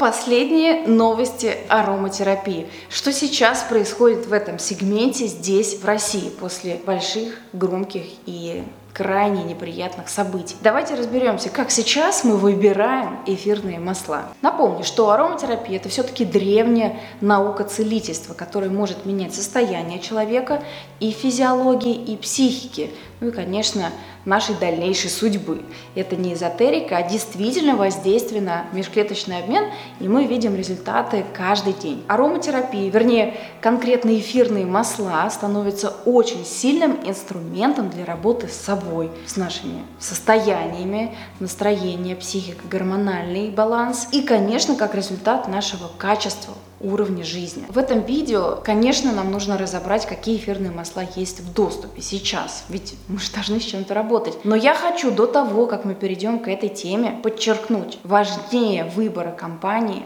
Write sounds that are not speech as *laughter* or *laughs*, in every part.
Последние новости ароматерапии. Что сейчас происходит в этом сегменте здесь, в России, после больших, громких и крайне неприятных событий. Давайте разберемся, как сейчас мы выбираем эфирные масла. Напомню, что ароматерапия это все-таки древняя наука целительства, которая может менять состояние человека и физиологии, и психики, ну и, конечно, нашей дальнейшей судьбы. Это не эзотерика, а действительно воздействие на межклеточный обмен, и мы видим результаты каждый день. Ароматерапия, вернее, конкретно эфирные масла становятся очень сильным инструментом для работы с собой, с нашими состояниями, настроение, психика, гормональный баланс и, конечно, как результат нашего качества уровня жизни. В этом видео, конечно, нам нужно разобрать, какие эфирные масла есть в доступе сейчас, ведь мы же должны с чем-то работать. Но я хочу до того, как мы перейдем к этой теме, подчеркнуть, важнее выбора компании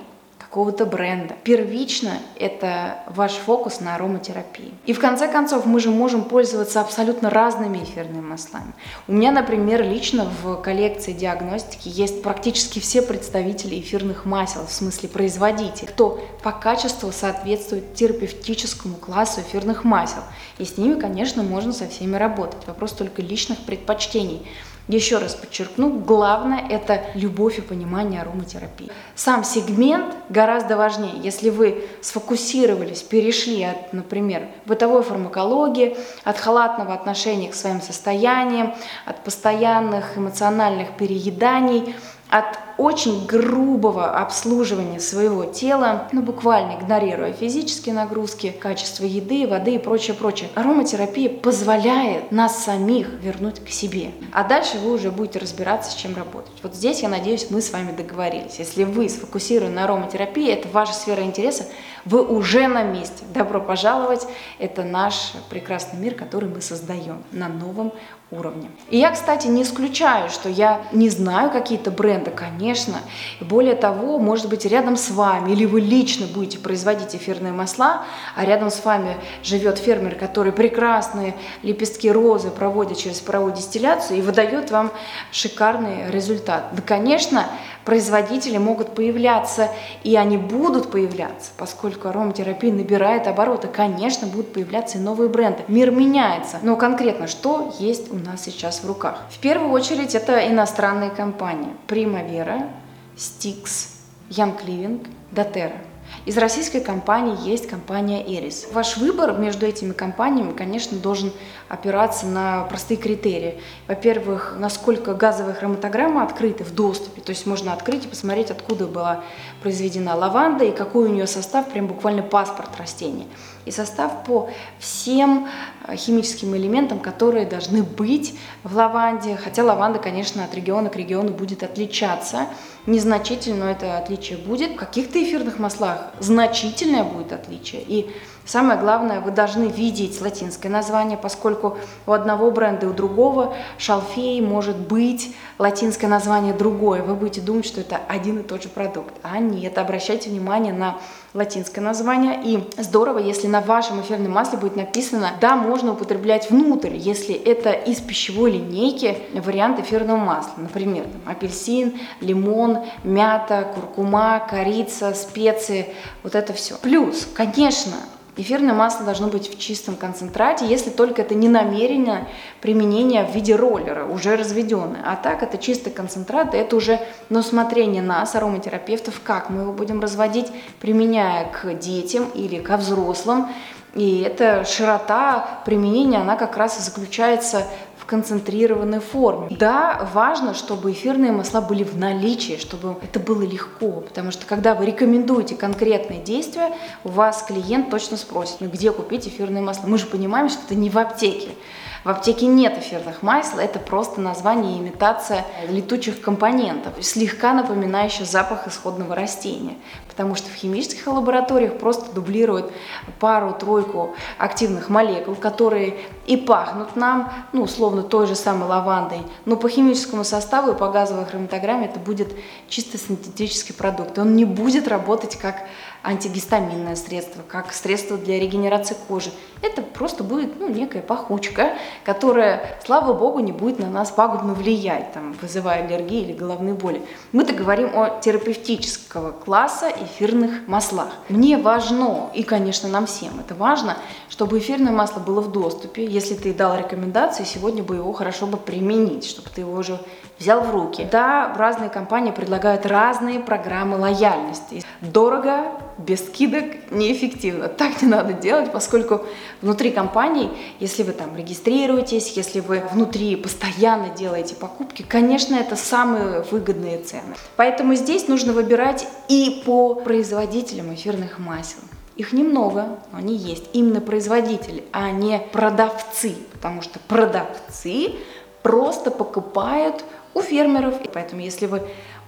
какого-то бренда. Первично это ваш фокус на ароматерапии. И в конце концов мы же можем пользоваться абсолютно разными эфирными маслами. У меня, например, лично в коллекции диагностики есть практически все представители эфирных масел, в смысле производителей, кто по качеству соответствует терапевтическому классу эфирных масел. И с ними, конечно, можно со всеми работать. Вопрос только личных предпочтений. Еще раз подчеркну, главное это любовь и понимание ароматерапии. Сам сегмент гораздо важнее. Если вы сфокусировались, перешли от, например, бытовой фармакологии, от халатного отношения к своим состояниям, от постоянных эмоциональных перееданий, от очень грубого обслуживания своего тела, ну буквально игнорируя физические нагрузки, качество еды, воды и прочее, прочее. Ароматерапия позволяет нас самих вернуть к себе. А дальше вы уже будете разбираться, с чем работать. Вот здесь, я надеюсь, мы с вами договорились. Если вы сфокусированы на ароматерапии, это ваша сфера интереса, вы уже на месте. Добро пожаловать. Это наш прекрасный мир, который мы создаем на новом уровне. И я, кстати, не исключаю, что я не знаю какие-то бренды, конечно. Более того, может быть, рядом с вами, или вы лично будете производить эфирные масла, а рядом с вами живет фермер, который прекрасные лепестки розы проводит через паровую дистилляцию и выдает вам шикарный результат. Да, конечно, производители могут появляться, и они будут появляться, поскольку ароматерапия набирает обороты. Конечно, будут появляться и новые бренды. Мир меняется. Но конкретно, что есть у нас сейчас в руках? В первую очередь, это иностранные компании. Primavera, Stix, Young Living, Doterra. Из российской компании есть компания Эрис. Ваш выбор между этими компаниями, конечно, должен опираться на простые критерии. Во-первых, насколько газовая хроматограмма открыта в доступе, то есть можно открыть и посмотреть, откуда была произведена лаванда и какой у нее состав, прям буквально паспорт растения. И состав по всем э, химическим элементам, которые должны быть в лаванде, хотя лаванда, конечно, от региона к региону будет отличаться. Незначительно, но это отличие будет. В каких-то эфирных маслах значительное будет отличие. И Самое главное, вы должны видеть латинское название, поскольку у одного бренда и у другого шалфей может быть латинское название другое. Вы будете думать, что это один и тот же продукт. А нет, обращайте внимание на латинское название. И здорово, если на вашем эфирном масле будет написано, да, можно употреблять внутрь, если это из пищевой линейки вариант эфирного масла. Например, там, апельсин, лимон, мята, куркума, корица, специи, вот это все. Плюс, конечно, Эфирное масло должно быть в чистом концентрате, если только это не намеренное применение в виде роллера, уже разведенное. А так это чистый концентрат, это уже на усмотрение нас, ароматерапевтов, как мы его будем разводить, применяя к детям или ко взрослым. И эта широта применения, она как раз и заключается в концентрированной форме. Да, важно, чтобы эфирные масла были в наличии, чтобы это было легко, потому что когда вы рекомендуете конкретные действия, у вас клиент точно спросит, ну где купить эфирные масла. Мы же понимаем, что это не в аптеке. В аптеке нет эфирных масел, это просто название и имитация летучих компонентов, слегка напоминающая запах исходного растения. Потому что в химических лабораториях просто дублируют пару-тройку активных молекул, которые и пахнут нам, ну, условно, той же самой лавандой, но по химическому составу и по газовой хроматограмме это будет чисто синтетический продукт. Он не будет работать как антигистаминное средство, как средство для регенерации кожи. Это просто будет ну, некая пахучка, которое, слава богу, не будет на нас пагубно влиять, там, вызывая аллергии или головные боли. Мы-то говорим о терапевтического класса эфирных маслах. Мне важно, и, конечно, нам всем это важно, чтобы эфирное масло было в доступе. Если ты дал рекомендации, сегодня бы его хорошо бы применить, чтобы ты его уже взял в руки. Да, разные компании предлагают разные программы лояльности. Дорого, без скидок, неэффективно. Так не надо делать, поскольку внутри компаний, если вы там регистрируетесь, если вы внутри постоянно делаете покупки, конечно, это самые выгодные цены. Поэтому здесь нужно выбирать и по производителям эфирных масел. Их немного, но они есть. Именно производители, а не продавцы. Потому что продавцы просто покупают у фермеров. И поэтому, если вы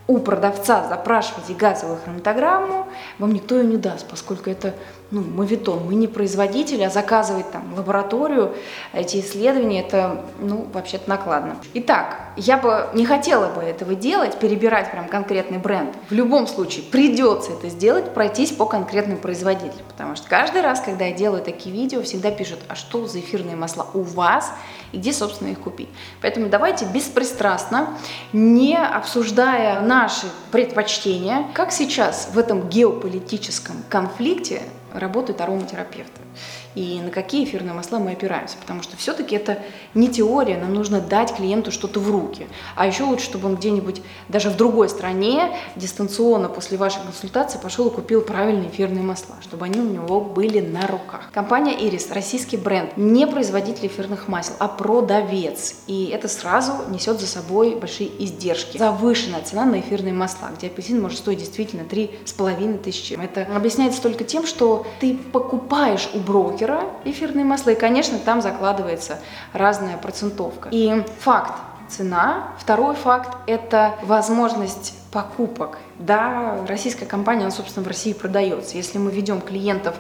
у продавца запрашиваете газовую хроматограмму, вам никто ее не даст, поскольку это ну, мовитон. Мы не производители, а заказывать там лабораторию, эти исследования, это, ну, вообще-то накладно. Итак, я бы не хотела бы этого делать, перебирать прям конкретный бренд. В любом случае придется это сделать, пройтись по конкретным производителям, потому что каждый раз, когда я делаю такие видео, всегда пишут, а что за эфирные масла у вас и где, собственно, их купить. Поэтому давайте беспристрастно, не обсуждая наши предпочтения, как сейчас в этом геополитическом конфликте работают ароматерапевты и на какие эфирные масла мы опираемся, потому что все-таки это не теория, нам нужно дать клиенту что-то в руки, а еще лучше, чтобы он где-нибудь даже в другой стране дистанционно после вашей консультации пошел и купил правильные эфирные масла, чтобы они у него были на руках. Компания Iris, российский бренд, не производитель эфирных масел, а продавец, и это сразу несет за собой большие издержки. Завышенная цена на эфирные масла, где апельсин может стоить действительно три с половиной тысячи. Это объясняется только тем, что ты покупаешь у брокера брокера эфирные масла, и, конечно, там закладывается разная процентовка. И факт, цена. Второй факт – это возможность покупок. Да, российская компания, она, собственно, в России продается. Если мы ведем клиентов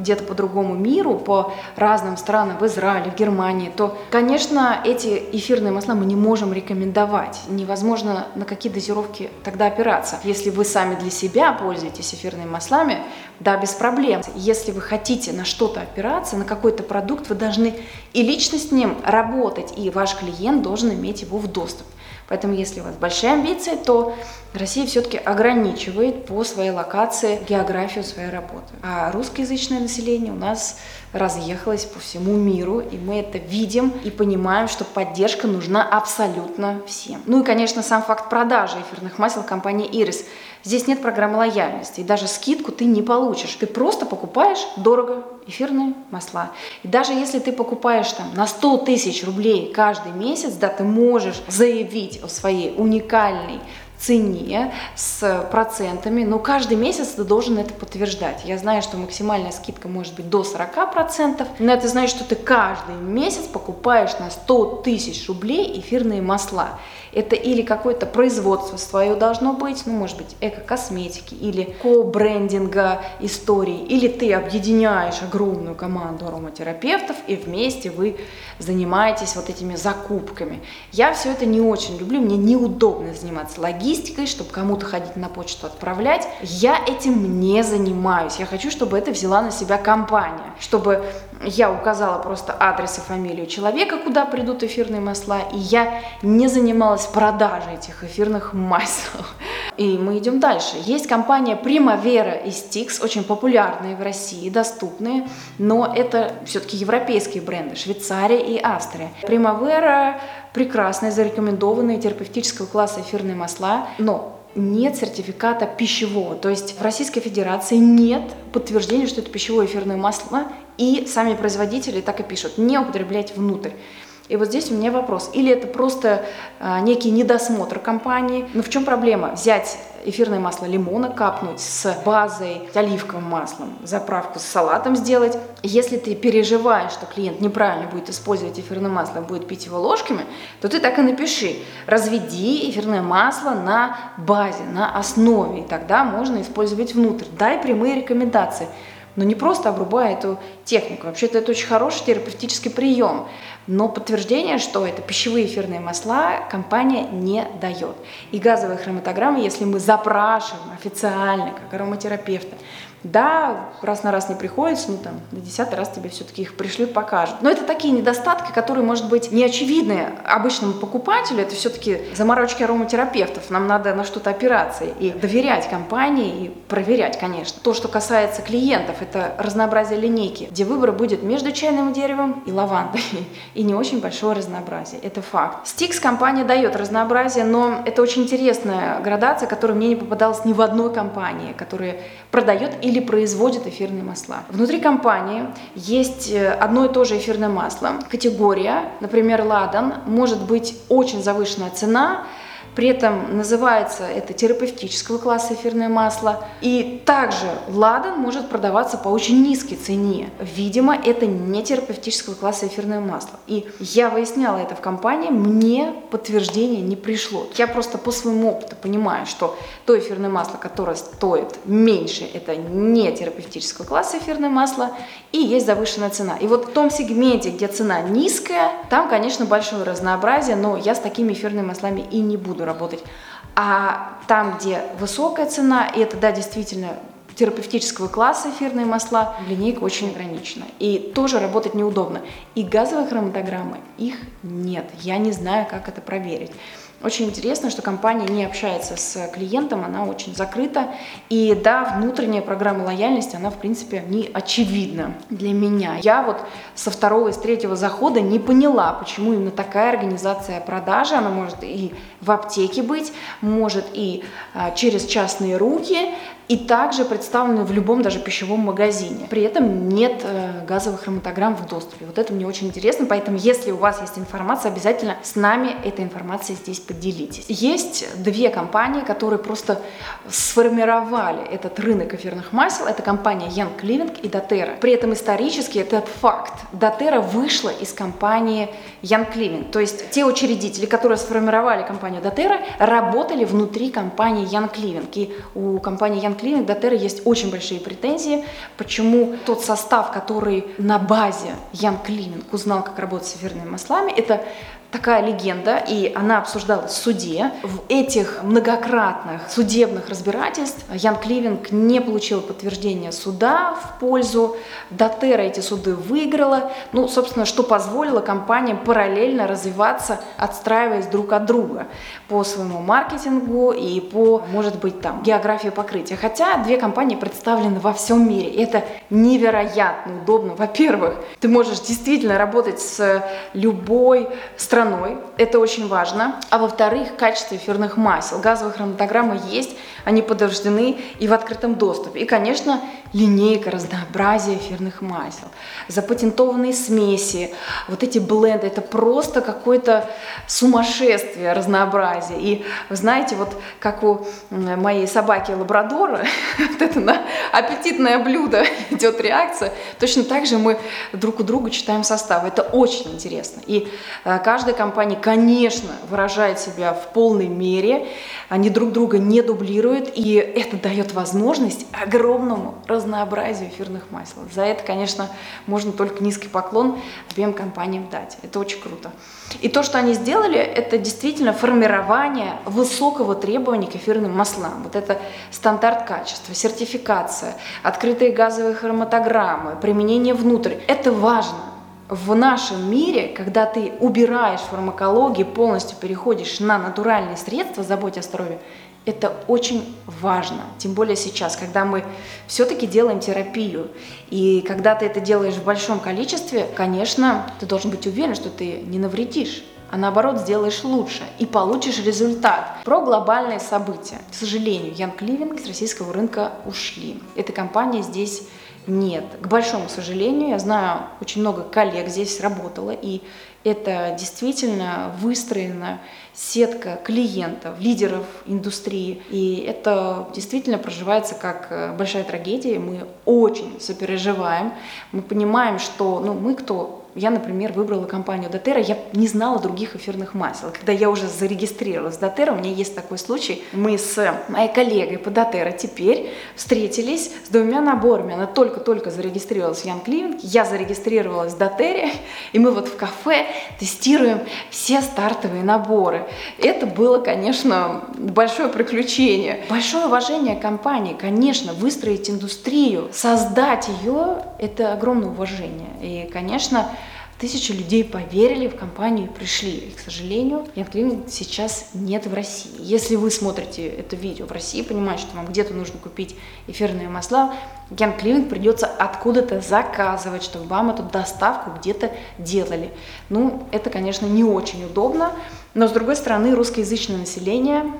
где-то по другому миру, по разным странам, в Израиле, в Германии, то, конечно, эти эфирные масла мы не можем рекомендовать. Невозможно на какие дозировки тогда опираться. Если вы сами для себя пользуетесь эфирными маслами, да, без проблем. Если вы хотите на что-то опираться, на какой-то продукт, вы должны и лично с ним работать, и ваш клиент должен иметь его в доступе. Поэтому, если у вас большие амбиции, то Россия все-таки ограничивает по своей локации географию своей работы. А русскоязычное население у нас разъехалось по всему миру, и мы это видим и понимаем, что поддержка нужна абсолютно всем. Ну и, конечно, сам факт продажи эфирных масел компании Iris. Здесь нет программы лояльности, и даже скидку ты не получишь. Ты просто покупаешь дорого эфирные масла. И даже если ты покупаешь там на 100 тысяч рублей каждый месяц, да, ты можешь заявить о своей уникальной цене, с процентами, но каждый месяц ты должен это подтверждать. Я знаю, что максимальная скидка может быть до 40%, но это значит, что ты каждый месяц покупаешь на 100 тысяч рублей эфирные масла. Это или какое-то производство свое должно быть, ну, может быть, эко-косметики, или ко-брендинга истории, или ты объединяешь огромную команду ароматерапевтов, и вместе вы занимаетесь вот этими закупками. Я все это не очень люблю, мне неудобно заниматься логистикой, чтобы кому-то ходить на почту отправлять. Я этим не занимаюсь. Я хочу, чтобы это взяла на себя компания, чтобы я указала просто адрес и фамилию человека, куда придут эфирные масла, и я не занималась продажей этих эфирных масел. И мы идем дальше. Есть компания Primavera и Stix, очень популярные в России, доступные, но это все-таки европейские бренды, Швейцария и Австрия. Primavera прекрасные, зарекомендованные терапевтического класса эфирные масла, но нет сертификата пищевого. То есть в Российской Федерации нет подтверждения, что это пищевое эфирное масло, и сами производители так и пишут, не употреблять внутрь. И вот здесь у меня вопрос. Или это просто а, некий недосмотр компании. Но в чем проблема? Взять эфирное масло лимона, капнуть с базой, оливковым маслом, заправку с салатом сделать. Если ты переживаешь, что клиент неправильно будет использовать эфирное масло, будет пить его ложками, то ты так и напиши. Разведи эфирное масло на базе, на основе, и тогда можно использовать внутрь. Дай прямые рекомендации но не просто обрубая эту технику. Вообще-то это очень хороший терапевтический прием. Но подтверждение, что это пищевые эфирные масла, компания не дает. И газовые хроматограммы, если мы запрашиваем официально, как ароматерапевты, да, раз на раз не приходится, ну там, на десятый раз тебе все-таки их пришлют, покажут. Но это такие недостатки, которые, может быть, не очевидны обычному покупателю. Это все-таки заморочки ароматерапевтов. Нам надо на что-то опираться и доверять компании и проверять, конечно. То, что касается клиентов, это разнообразие линейки, где выбор будет между чайным деревом и лавандой. *laughs* И не очень большое разнообразие. Это факт. Стикс компания дает разнообразие, но это очень интересная градация, которая мне не попадалась ни в одной компании, которая продает и или производит эфирные масла. Внутри компании есть э, одно и то же эфирное масло. Категория, например, ладан, может быть очень завышенная цена, при этом называется это терапевтического класса эфирное масло. И также ладан может продаваться по очень низкой цене. Видимо, это не терапевтического класса эфирное масло. И я выясняла это в компании, мне подтверждение не пришло. Я просто по своему опыту понимаю, что то эфирное масло, которое стоит меньше, это не терапевтического класса эфирное масло, и есть завышенная цена. И вот в том сегменте, где цена низкая, там, конечно, большое разнообразие, но я с такими эфирными маслами и не буду работать. А там, где высокая цена, и это, да, действительно терапевтического класса эфирные масла, линейка очень ограничена. И тоже работать неудобно. И газовые хроматограммы, их нет. Я не знаю, как это проверить. Очень интересно, что компания не общается с клиентом, она очень закрыта. И да, внутренняя программа лояльности, она в принципе не очевидна для меня. Я вот со второго и с третьего захода не поняла, почему именно такая организация продажи, она может и в аптеке быть, может и а, через частные руки, и также представлены в любом даже пищевом магазине. При этом нет э, газовых хроматограмм в доступе. Вот это мне очень интересно, поэтому если у вас есть информация, обязательно с нами этой информацией здесь поделитесь. Есть две компании, которые просто сформировали этот рынок эфирных масел. Это компания Young Living и Doterra. При этом исторически это факт. Doterra вышла из компании Young Living. То есть те учредители, которые сформировали компанию Doterra, работали внутри компании Young Living. И у компании Young клиник Дотера есть очень большие претензии, почему тот состав, который на базе Ян Клининг узнал, как работать с эфирными маслами, это такая легенда, и она обсуждалась в суде. В этих многократных судебных разбирательств Ян Кливинг не получил подтверждения суда в пользу. Дотера эти суды выиграла, ну, собственно, что позволило компаниям параллельно развиваться, отстраиваясь друг от друга по своему маркетингу и по, может быть, там, географии покрытия. Хотя две компании представлены во всем мире. И это невероятно удобно. Во-первых, ты можешь действительно работать с любой страной, страной, это очень важно. А во-вторых, качество эфирных масел. Газовые хроматограммы есть, они подтверждены и в открытом доступе. И, конечно, линейка разнообразия эфирных масел. Запатентованные смеси, вот эти бленды, это просто какое-то сумасшествие разнообразия. И вы знаете, вот как у моей собаки лабрадора, *laughs* вот это на аппетитное блюдо *laughs* идет реакция, точно так же мы друг у друга читаем состав. Это очень интересно. И э, каждая компания, конечно, выражает себя в полной мере, они друг друга не дублируют, и это дает возможность огромному разнообразию эфирных масел. За это, конечно, можно только низкий поклон обеим компаниям дать. Это очень круто. И то, что они сделали, это действительно формирование высокого требования к эфирным маслам. Вот это стандарт качества, сертификация, открытые газовые хроматограммы, применение внутрь. Это важно. В нашем мире, когда ты убираешь фармакологию, полностью переходишь на натуральные средства, заботя о здоровье, это очень важно, тем более сейчас, когда мы все-таки делаем терапию. И когда ты это делаешь в большом количестве, конечно, ты должен быть уверен, что ты не навредишь а наоборот сделаешь лучше и получишь результат. Про глобальные события. К сожалению, Янг Ливинг с российского рынка ушли. Эта компания здесь нет. К большому сожалению, я знаю, очень много коллег здесь работало, и это действительно выстроена сетка клиентов, лидеров индустрии. И это действительно проживается как э, большая трагедия. Мы очень сопереживаем. Мы понимаем, что ну, мы кто я, например, выбрала компанию Дотера, я не знала других эфирных масел. Когда я уже зарегистрировалась в Дотера, у меня есть такой случай, мы с моей коллегой по Дотера теперь встретились с двумя наборами. Она только-только зарегистрировалась в Young Living, я зарегистрировалась в Дотере, и мы вот в кафе тестируем все стартовые наборы. Это было, конечно, большое приключение. Большое уважение компании, конечно, выстроить индустрию, создать ее – это огромное уважение. И, конечно, Тысячи людей поверили в компанию и пришли. И, к сожалению, Ян сейчас нет в России. Если вы смотрите это видео в России, понимаете, что вам где-то нужно купить эфирные масла, Ян Клининг придется откуда-то заказывать, чтобы вам эту доставку где-то делали. Ну, это, конечно, не очень удобно, но, с другой стороны, русскоязычное население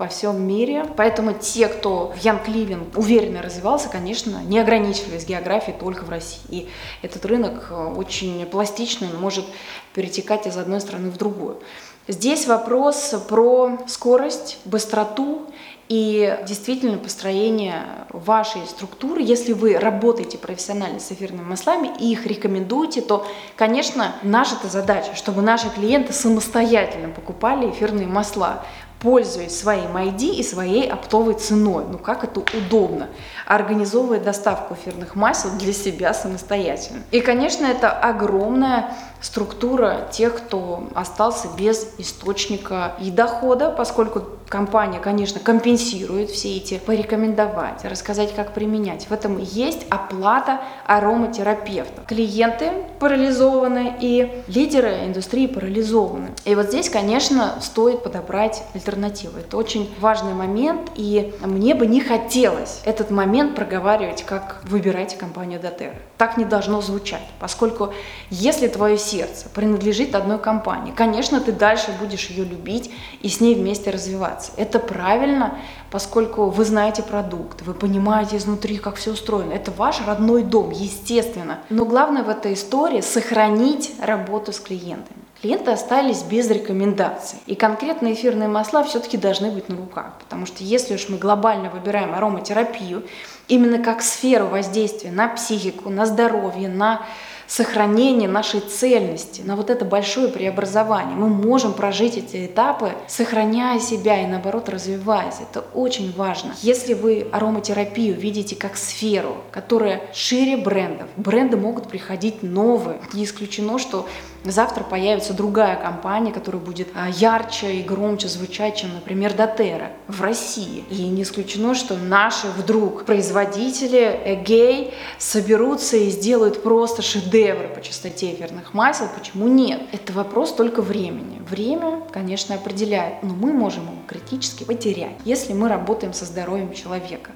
по всем мире. Поэтому те, кто в Янг Ливинг уверенно развивался, конечно, не ограничивались географией только в России. И этот рынок э, очень пластичный, он может перетекать из одной страны в другую. Здесь вопрос про скорость, быстроту и действительно построение вашей структуры. Если вы работаете профессионально с эфирными маслами и их рекомендуете, то, конечно, наша-то задача, чтобы наши клиенты самостоятельно покупали эфирные масла пользуясь своим ID и своей оптовой ценой. Ну как это удобно, организовывая доставку эфирных масел для себя самостоятельно. И, конечно, это огромная структура тех, кто остался без источника и дохода, поскольку компания, конечно, компенсирует все эти порекомендовать, рассказать, как применять. В этом есть оплата ароматерапевта. Клиенты парализованы и лидеры индустрии парализованы. И вот здесь, конечно, стоит подобрать альтернативу. Это очень важный момент, и мне бы не хотелось этот момент проговаривать, как выбирайте компанию Дотера. Так не должно звучать, поскольку если твое сердце принадлежит одной компании. Конечно, ты дальше будешь ее любить и с ней вместе развиваться. Это правильно, поскольку вы знаете продукт, вы понимаете изнутри, как все устроено. Это ваш родной дом, естественно. Но главное в этой истории сохранить работу с клиентами. Клиенты остались без рекомендаций. И конкретно эфирные масла все-таки должны быть на руках. Потому что если уж мы глобально выбираем ароматерапию, именно как сферу воздействия на психику, на здоровье, на сохранение нашей цельности, на вот это большое преобразование. Мы можем прожить эти этапы, сохраняя себя и наоборот развиваясь. Это очень важно. Если вы ароматерапию видите как сферу, которая шире брендов, бренды могут приходить новые. Не исключено, что завтра появится другая компания, которая будет а, ярче и громче звучать, чем, например, Дотера в России. И не исключено, что наши вдруг производители Эгей соберутся и сделают просто шедевры по частоте эфирных масел. Почему нет? Это вопрос только времени. Время, конечно, определяет, но мы можем его критически потерять, если мы работаем со здоровьем человека.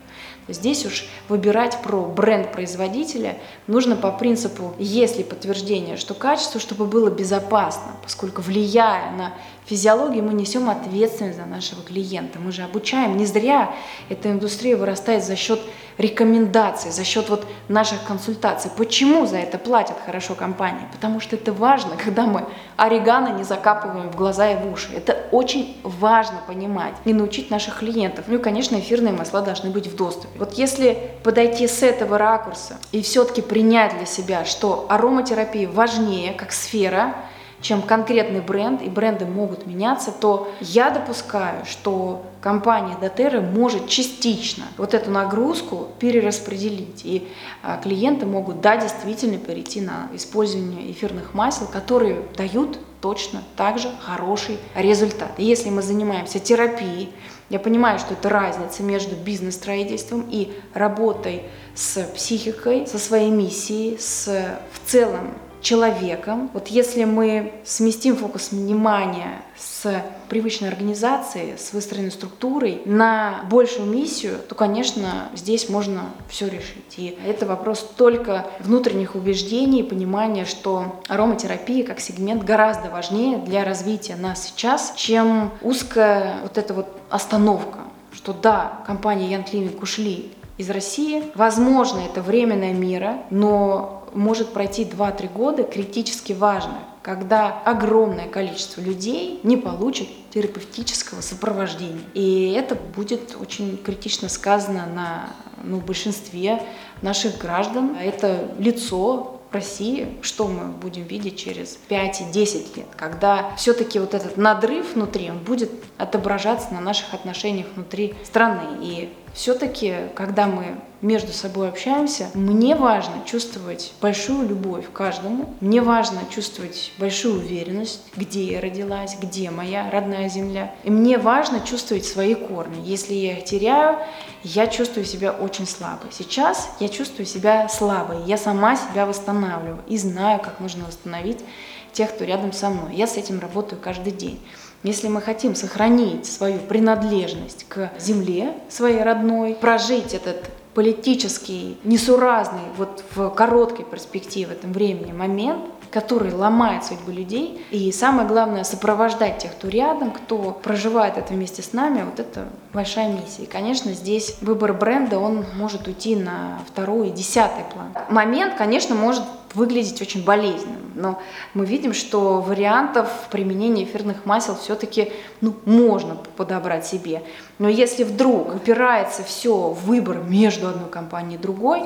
Здесь уж выбирать про бренд производителя нужно по принципу, есть ли подтверждение, что качество, чтобы было безопасно, поскольку влияя на физиологию, мы несем ответственность за нашего клиента. Мы же обучаем. Не зря эта индустрия вырастает за счет рекомендаций, за счет вот наших консультаций. Почему за это платят хорошо компании? Потому что это важно, *laughs* когда мы орегано не закапываем в глаза и в уши. Это очень важно понимать и научить наших клиентов. Ну и, конечно, эфирные масла должны быть в доступе. Вот если подойти с этого ракурса и все-таки принять для себя, что ароматерапия важнее как сфера, чем конкретный бренд, и бренды могут меняться, то я допускаю, что компания Дотерра может частично вот эту нагрузку перераспределить. И а, клиенты могут, да, действительно перейти на использование эфирных масел, которые дают точно так же хороший результат. И если мы занимаемся терапией, я понимаю, что это разница между бизнес-строительством и работой с психикой, со своей миссией, с в целом человеком. Вот если мы сместим фокус внимания с привычной организации, с выстроенной структурой на большую миссию, то, конечно, здесь можно все решить. И это вопрос только внутренних убеждений, понимания, что ароматерапия как сегмент гораздо важнее для развития нас сейчас, чем узкая вот эта вот остановка, что да, компания Ян Клиник ушли из России. Возможно, это временная мера, но может пройти 2-3 года критически важно, когда огромное количество людей не получат терапевтического сопровождения. И это будет очень критично сказано на ну, большинстве наших граждан. Это лицо России, что мы будем видеть через 5 и 10 лет, когда все-таки вот этот надрыв внутри, он будет отображаться на наших отношениях внутри страны. И все-таки, когда мы между собой общаемся, мне важно чувствовать большую любовь каждому, мне важно чувствовать большую уверенность, где я родилась, где моя родная земля. И мне важно чувствовать свои корни. Если я их теряю, я чувствую себя очень слабой. Сейчас я чувствую себя слабой, я сама себя восстанавливаю и знаю, как нужно восстановить тех, кто рядом со мной. Я с этим работаю каждый день. Если мы хотим сохранить свою принадлежность к земле своей родной, прожить этот политический, несуразный, вот в короткой перспективе, в этом времени момент, который ломает судьбы людей. И самое главное, сопровождать тех, кто рядом, кто проживает это вместе с нами, вот это большая миссия. И, конечно, здесь выбор бренда, он может уйти на второй и десятый план. Момент, конечно, может выглядеть очень болезненным. Но мы видим, что вариантов применения эфирных масел все-таки ну, можно подобрать себе. Но если вдруг упирается все в выбор между одной компанией и другой,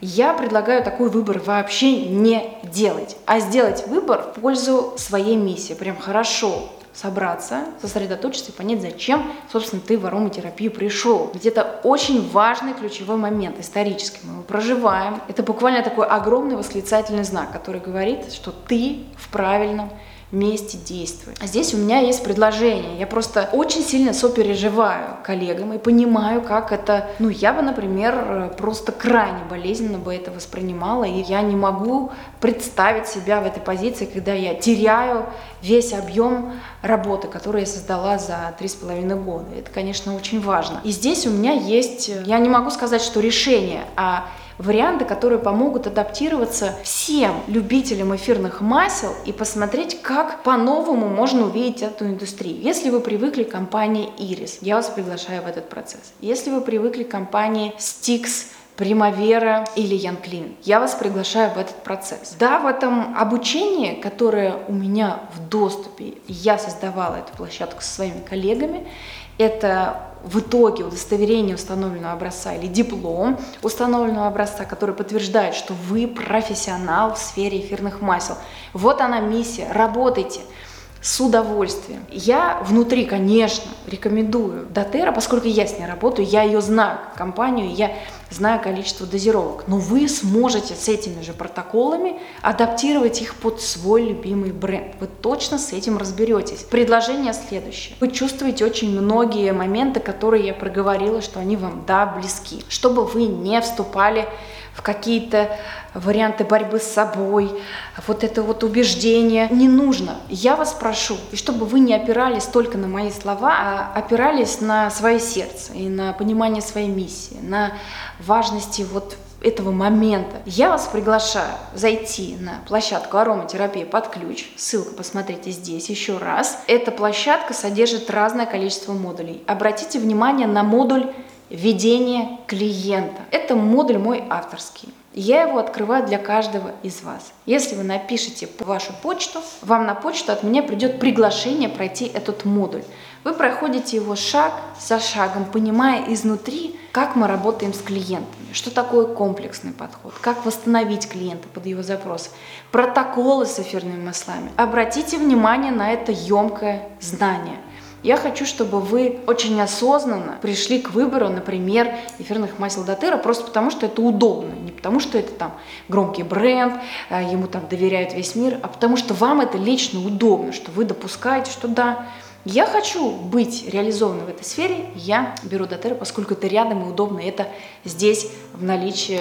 я предлагаю такой выбор вообще не делать, а сделать выбор в пользу своей миссии. Прям хорошо собраться, сосредоточиться и понять, зачем, собственно, ты в ароматерапию пришел. Ведь это очень важный ключевой момент исторический. Мы его проживаем. Это буквально такой огромный восклицательный знак, который говорит, что ты в правильном месте действует. А здесь у меня есть предложение. Я просто очень сильно сопереживаю коллегам и понимаю, как это... Ну, я бы, например, просто крайне болезненно бы это воспринимала, и я не могу представить себя в этой позиции, когда я теряю весь объем работы, которую я создала за три с половиной года. Это, конечно, очень важно. И здесь у меня есть... Я не могу сказать, что решение, а варианты, которые помогут адаптироваться всем любителям эфирных масел и посмотреть, как по-новому можно увидеть эту индустрию. Если вы привыкли к компании Iris, я вас приглашаю в этот процесс. Если вы привыкли к компании Stix, Примавера или Янклин. Я вас приглашаю в этот процесс. Да, в этом обучении, которое у меня в доступе, я создавала эту площадку со своими коллегами, это в итоге удостоверение установленного образца или диплом установленного образца, который подтверждает, что вы профессионал в сфере эфирных масел. Вот она миссия, работайте с удовольствием. Я внутри, конечно, рекомендую Дотера, поскольку я с ней работаю, я ее знаю, компанию, я знаю количество дозировок. Но вы сможете с этими же протоколами адаптировать их под свой любимый бренд. Вы точно с этим разберетесь. Предложение следующее. Вы чувствуете очень многие моменты, которые я проговорила, что они вам, да, близки. Чтобы вы не вступали в какие-то варианты борьбы с собой, вот это вот убеждение. Не нужно. Я вас прошу, и чтобы вы не опирались только на мои слова, а опирались на свое сердце и на понимание своей миссии, на важности вот этого момента. Я вас приглашаю зайти на площадку ароматерапии под ключ. Ссылку посмотрите здесь еще раз. Эта площадка содержит разное количество модулей. Обратите внимание на модуль Ведение клиента. Это модуль мой авторский. Я его открываю для каждого из вас. Если вы напишите вашу почту, вам на почту от меня придет приглашение пройти этот модуль. Вы проходите его шаг за шагом, понимая изнутри, как мы работаем с клиентами, что такое комплексный подход, как восстановить клиента под его запрос, протоколы с эфирными маслами. Обратите внимание на это емкое знание – я хочу, чтобы вы очень осознанно пришли к выбору, например, эфирных масел Дотера, просто потому что это удобно, не потому что это там громкий бренд, а, ему там доверяет весь мир, а потому что вам это лично удобно, что вы допускаете, что да, я хочу быть реализованной в этой сфере, я беру Дотера, поскольку это рядом и удобно, это здесь в наличии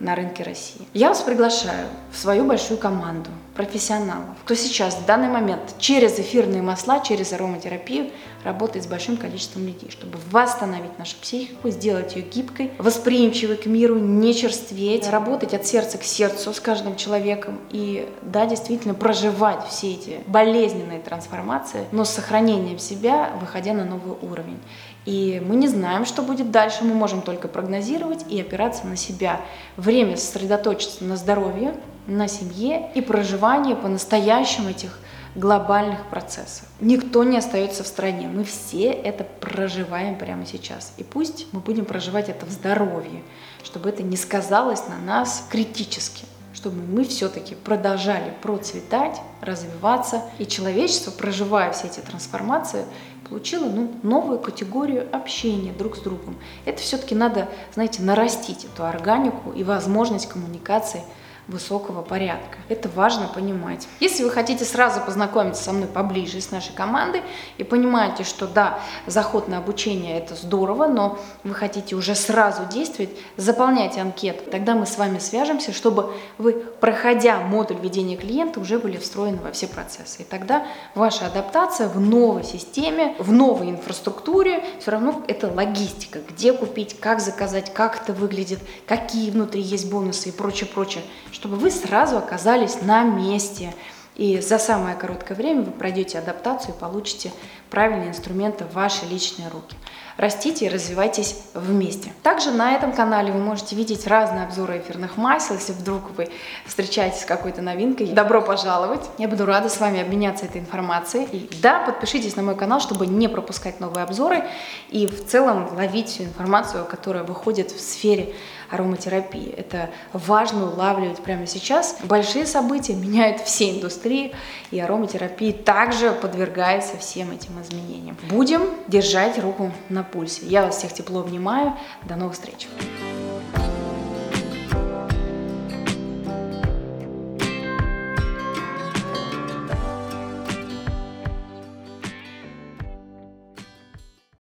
на рынке России. Я вас приглашаю в свою большую команду профессионалов, кто сейчас в данный момент через эфирные масла, через ароматерапию работает с большим количеством людей, чтобы восстановить нашу психику, сделать ее гибкой, восприимчивой к миру, не черстветь, работать от сердца к сердцу с каждым человеком и, да, действительно проживать все эти болезненные трансформации, но с сохранением себя, выходя на новый уровень. И мы не знаем, что будет дальше, мы можем только прогнозировать и опираться на себя. Время сосредоточиться на здоровье, на семье и проживании по-настоящему этих глобальных процессов. Никто не остается в стране. Мы все это проживаем прямо сейчас. И пусть мы будем проживать это в здоровье, чтобы это не сказалось на нас критически чтобы мы все-таки продолжали процветать, развиваться, и человечество, проживая все эти трансформации, получило ну, новую категорию общения друг с другом. Это все-таки надо, знаете, нарастить эту органику и возможность коммуникации – высокого порядка. Это важно понимать. Если вы хотите сразу познакомиться со мной поближе, с нашей командой, и понимаете, что да, заход на обучение это здорово, но вы хотите уже сразу действовать, заполняйте анкету. Тогда мы с вами свяжемся, чтобы вы, проходя модуль ведения клиента, уже были встроены во все процессы. И тогда ваша адаптация в новой системе, в новой инфраструктуре, все равно это логистика. Где купить, как заказать, как это выглядит, какие внутри есть бонусы и прочее, прочее чтобы вы сразу оказались на месте. И за самое короткое время вы пройдете адаптацию и получите правильные инструменты в ваши личные руки. Растите и развивайтесь вместе. Также на этом канале вы можете видеть разные обзоры эфирных масел. Если вдруг вы встречаетесь с какой-то новинкой, добро пожаловать. Я буду рада с вами обменяться этой информацией. И да, подпишитесь на мой канал, чтобы не пропускать новые обзоры и в целом ловить всю информацию, которая выходит в сфере ароматерапии. Это важно улавливать прямо сейчас. Большие события меняют все индустрии, и ароматерапия также подвергается всем этим изменениям. Будем держать руку на пульсе. Я вас всех тепло обнимаю. До новых встреч!